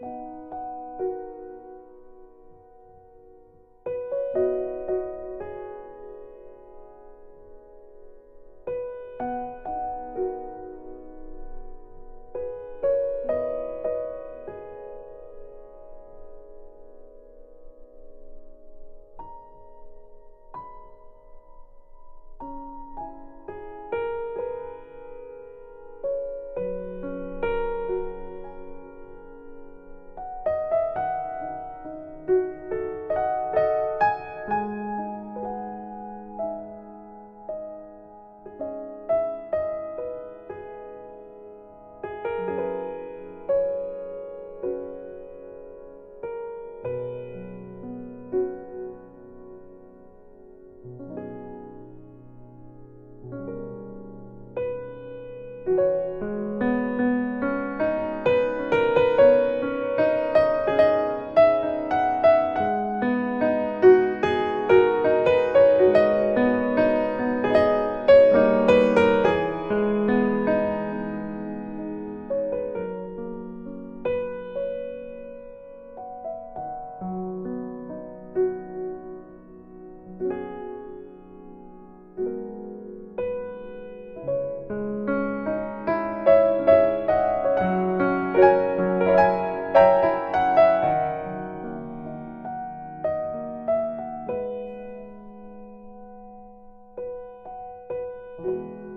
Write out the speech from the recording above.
うん。You